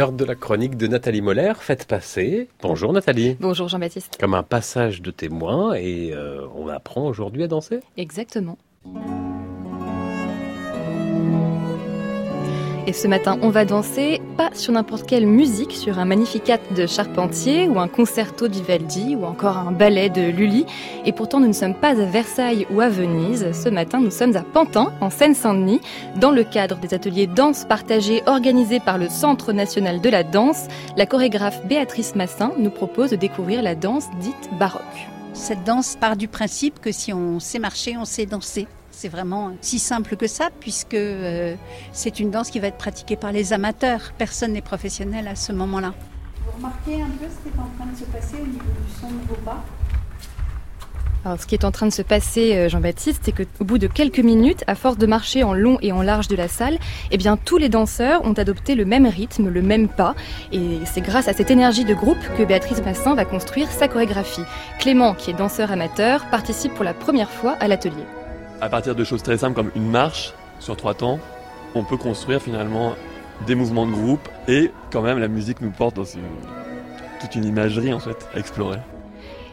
L'heure de la chronique de Nathalie Moller, faites passer. Bonjour Nathalie. Bonjour Jean-Baptiste. Comme un passage de témoin et euh, on apprend aujourd'hui à danser? Exactement. Et ce matin, on va danser pas sur n'importe quelle musique, sur un magnificat de Charpentier ou un concerto de Vivaldi ou encore un ballet de Lully. Et pourtant, nous ne sommes pas à Versailles ou à Venise. Ce matin, nous sommes à Pantin, en Seine-Saint-Denis, dans le cadre des ateliers danse partagés organisés par le Centre national de la danse. La chorégraphe Béatrice Massin nous propose de découvrir la danse dite baroque. Cette danse part du principe que si on sait marcher, on sait danser. C'est vraiment si simple que ça, puisque euh, c'est une danse qui va être pratiquée par les amateurs. Personne n'est professionnel à ce moment-là. Vous remarquez un peu ce qui est en train de se passer au niveau du son de vos pas? Alors, ce qui est en train de se passer, euh, Jean-Baptiste, c'est qu'au bout de quelques minutes, à force de marcher en long et en large de la salle, eh bien, tous les danseurs ont adopté le même rythme, le même pas. Et c'est grâce à cette énergie de groupe que Béatrice Massin va construire sa chorégraphie. Clément, qui est danseur amateur, participe pour la première fois à l'atelier à partir de choses très simples comme une marche sur trois temps, on peut construire finalement des mouvements de groupe et quand même la musique nous porte dans toute une imagerie en fait à explorer.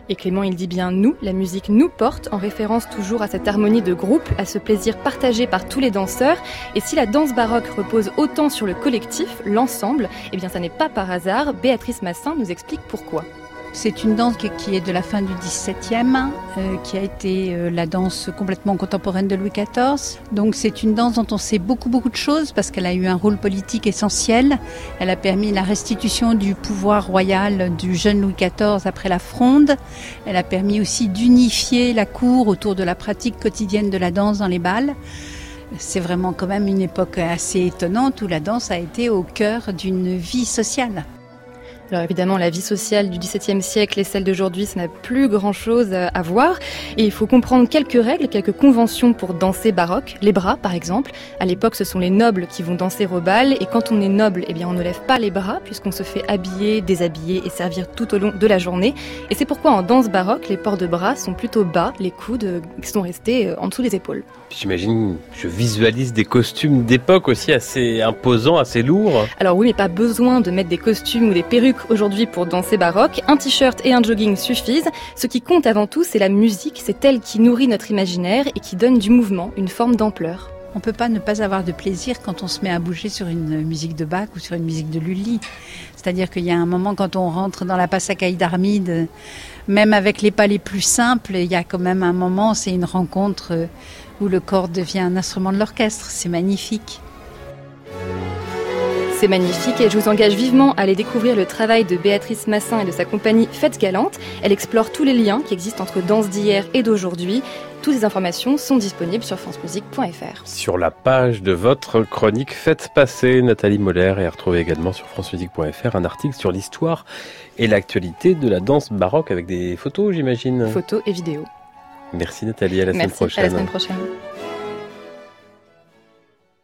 Et Clément, il dit bien nous, la musique nous porte, en référence toujours à cette harmonie de groupe, à ce plaisir partagé par tous les danseurs. Et si la danse baroque repose autant sur le collectif, l'ensemble, eh bien ça n'est pas par hasard. Béatrice Massin nous explique pourquoi. C'est une danse qui est de la fin du XVIIe, euh, qui a été euh, la danse complètement contemporaine de Louis XIV. Donc c'est une danse dont on sait beaucoup beaucoup de choses parce qu'elle a eu un rôle politique essentiel. Elle a permis la restitution du pouvoir royal du jeune Louis XIV après la Fronde. Elle a permis aussi d'unifier la cour autour de la pratique quotidienne de la danse dans les balles. C'est vraiment quand même une époque assez étonnante où la danse a été au cœur d'une vie sociale. Alors évidemment, la vie sociale du XVIIe siècle et celle d'aujourd'hui, ça n'a plus grand-chose à voir. Et il faut comprendre quelques règles, quelques conventions pour danser baroque. Les bras, par exemple. À l'époque, ce sont les nobles qui vont danser au bal. Et quand on est noble, eh bien, on ne lève pas les bras puisqu'on se fait habiller, déshabiller et servir tout au long de la journée. Et c'est pourquoi en danse baroque, les ports de bras sont plutôt bas, les coudes euh, sont restés euh, en dessous des épaules. J'imagine, je visualise des costumes d'époque aussi assez imposants, assez lourds. Alors oui, mais pas besoin de mettre des costumes ou des perruques aujourd'hui pour danser baroque. Un t-shirt et un jogging suffisent. Ce qui compte avant tout, c'est la musique. C'est elle qui nourrit notre imaginaire et qui donne du mouvement, une forme d'ampleur. On ne peut pas ne pas avoir de plaisir quand on se met à bouger sur une musique de Bach ou sur une musique de Lully. C'est-à-dire qu'il y a un moment quand on rentre dans la passacaille d'Armide, même avec les pas les plus simples, il y a quand même un moment, c'est une rencontre où le corps devient un instrument de l'orchestre. C'est magnifique. C'est magnifique et je vous engage vivement à aller découvrir le travail de Béatrice Massin et de sa compagnie Fête Galante. Elle explore tous les liens qui existent entre danse d'hier et d'aujourd'hui. Toutes les informations sont disponibles sur francemusique.fr. Sur la page de votre chronique Faites passer Nathalie Moller et à retrouver également sur francemusique.fr un article sur l'histoire et l'actualité de la danse baroque avec des photos, j'imagine. Photos et vidéos. Merci Nathalie, à la semaine prochaine. À la semaine prochaine.